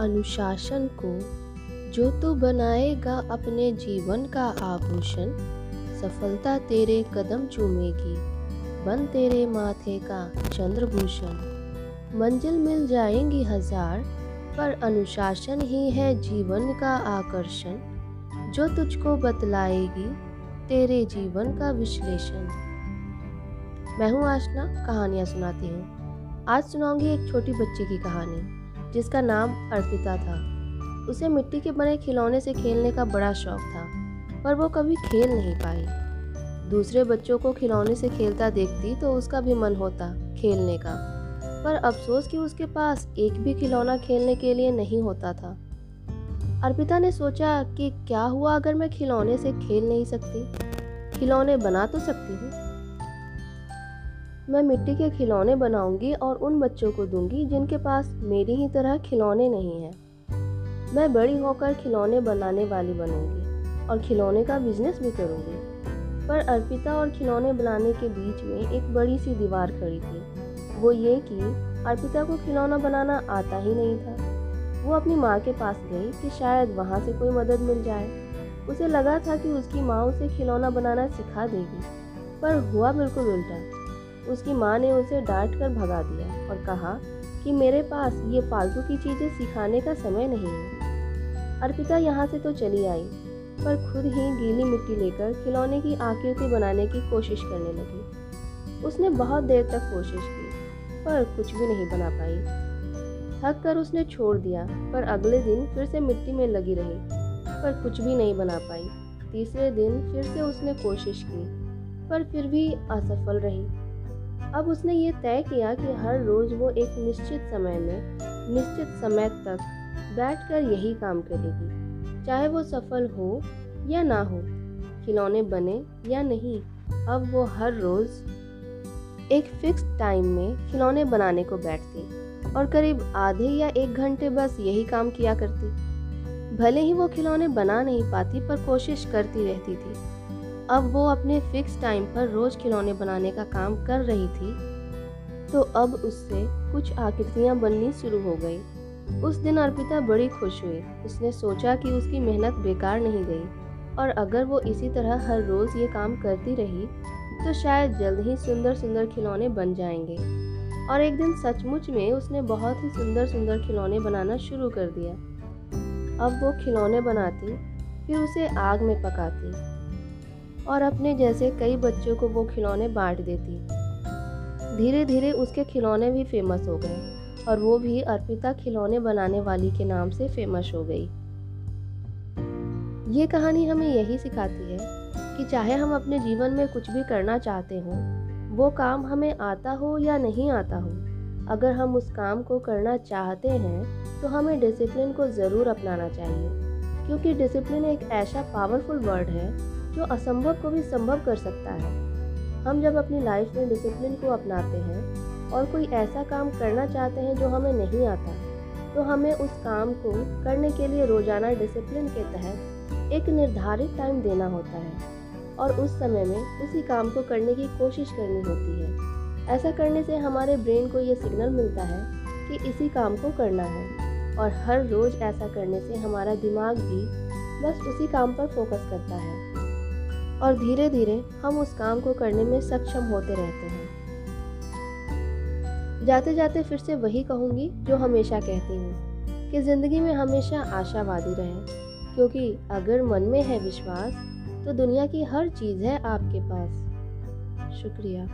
अनुशासन को जो तू बनाएगा अपने जीवन का आभूषण, सफलता तेरे कदम चूमेगी, बन तेरे माथे का चंद्रभूषण। मंजिल मिल जाएँगी हज़ार, पर अनुशासन ही है जीवन का आकर्षण। जो तुझको बतलाएगी, तेरे जीवन का विश्लेषण। मैं हूँ आशना, कहानियाँ सुनाती हूँ। आज सुनाऊँगी एक छोटी बच्ची की कहानी। जिसका नाम अर्पिता था। उसे मिट्टी के बने खिलौने से खेलने का बड़ा शौक था, पर वो कभी खेल नहीं पाई। दूसरे बच्चों को खिलौने से खेलता देखती तो उसका भी मन होता खेलने का, पर अफसोस कि उसके पास एक भी खिलौना खेलने के लिए नहीं होता था। अर्पिता ने सोचा कि क्या हुआ अगर मैं खिलौने से खेल नहीं सकती? खिलौने बना तो सकती हूँ मैं मिट्टी के खिलौने बनाऊँगी और उन बच्चों को दूँगी जिनके पास मेरी ही तरह खिलौने नहीं हैं। मैं बड़ी होकर खिलौने बनाने वाली बनूँगी और खिलौने का बिज़नेस भी करूँगी। पर अर्पिता और खिलौने बनाने के बीच में एक बड़ी सी दीवार खड़ी थी। वो ये कि अर्पिता को खिलौना बनाना आता ही नहीं था। वो अपनी माँ के पास गई कि शायद वहाँ से कोई मदद मिल जाए। उसे लगा था कि उसकी माँ उसे खिलौना बनाना सिखा देगी, पर हुआ बिल्कुल उल्टा। उसकी माँ ने उसे डांट कर भगा दिया और कहा कि मेरे पास ये फालतू की चीज़ें सिखाने का समय नहीं है। अर्पिता यहाँ से तो चली आई, पर खुद ही गीली मिट्टी लेकर खिलौने की आकृति बनाने की कोशिश करने लगी। उसने बहुत देर तक कोशिश की, पर कुछ भी नहीं बना पाई। थक कर उसने छोड़ दिया, पर अगले दिन फिर से मिट्टी में लगी रही, पर कुछ भी नहीं बना पाई। तीसरे दिन फिर से उसने कोशिश की, पर फिर भी असफल रही। अब उसने ये तय किया कि हर रोज़ वो एक निश्चित समय में, निश्चित समय तक बैठकर यही काम करेगी। चाहे वो सफल हो या ना हो, खिलौने बने या नहीं, अब वो हर रोज़ एक फिक्स टाइम में खिलौने बनाने को बैठती और करीब आधे या एक घंटे बस यही काम किया करती। भले ही वो खिलौने बना नहीं पाती पर कोशिश करती रहती थी अब वो अपने फिक्स टाइम पर रोज खिलौने बनाने का काम कर रही थी तो अब उससे कुछ आकृतियाँ बननी शुरू हो गई। उस दिन अर्पिता बड़ी खुश हुई। उसने सोचा कि उसकी मेहनत बेकार नहीं गई, और अगर वो इसी तरह हर रोज़ ये काम करती रही तो शायद जल्द ही सुंदर सुंदर खिलौने बन जाएँगे। और एक दिन सचमुच में उसने बहुत ही सुंदर सुंदर खिलौने बनाना शुरू कर दिया। अब वो खिलौने बनाती, फिर उसे आग में पकाती। और अपने जैसे कई बच्चों को वो खिलौने बांट देती। धीरे धीरे उसके खिलौने भी फ़ेमस हो गए और वो भी अर्पिता खिलौने बनाने वाली के नाम से फ़ेमस हो गई। ये कहानी हमें यही सिखाती है कि चाहे हम अपने जीवन में कुछ भी करना चाहते हों, वो काम हमें आता हो या नहीं आता हो, अगर हम उस काम को करना चाहते हैं तो हमें डिसिप्लिन को ज़रूर अपनाना चाहिए, क्योंकि डिसिप्लिन एक ऐसा पावरफुल वर्ड है जो असंभव को भी संभव कर सकता है। हम जब अपनी लाइफ में डिसिप्लिन को अपनाते हैं और कोई ऐसा काम करना चाहते हैं जो हमें नहीं आता तो हमें उस काम को करने के लिए रोज़ाना डिसिप्लिन के तहत एक निर्धारित टाइम देना होता है और उस समय में उसी काम को करने की कोशिश करनी होती है। ऐसा करने से हमारे ब्रेन को ये सिग्नल मिलता है कि इसी काम को करना है और हर रोज़ ऐसा करने से हमारा दिमाग भी बस उसी काम पर फोकस करता है। और धीरे धीरे हम उस काम को करने में सक्षम होते रहते हैं। जाते जाते फिर से वही कहूँगी जो हमेशा कहती हूँ कि ज़िंदगी में हमेशा आशावादी रहें, क्योंकि अगर मन में है विश्वास तो दुनिया की हर चीज़ है आपके पास। शुक्रिया।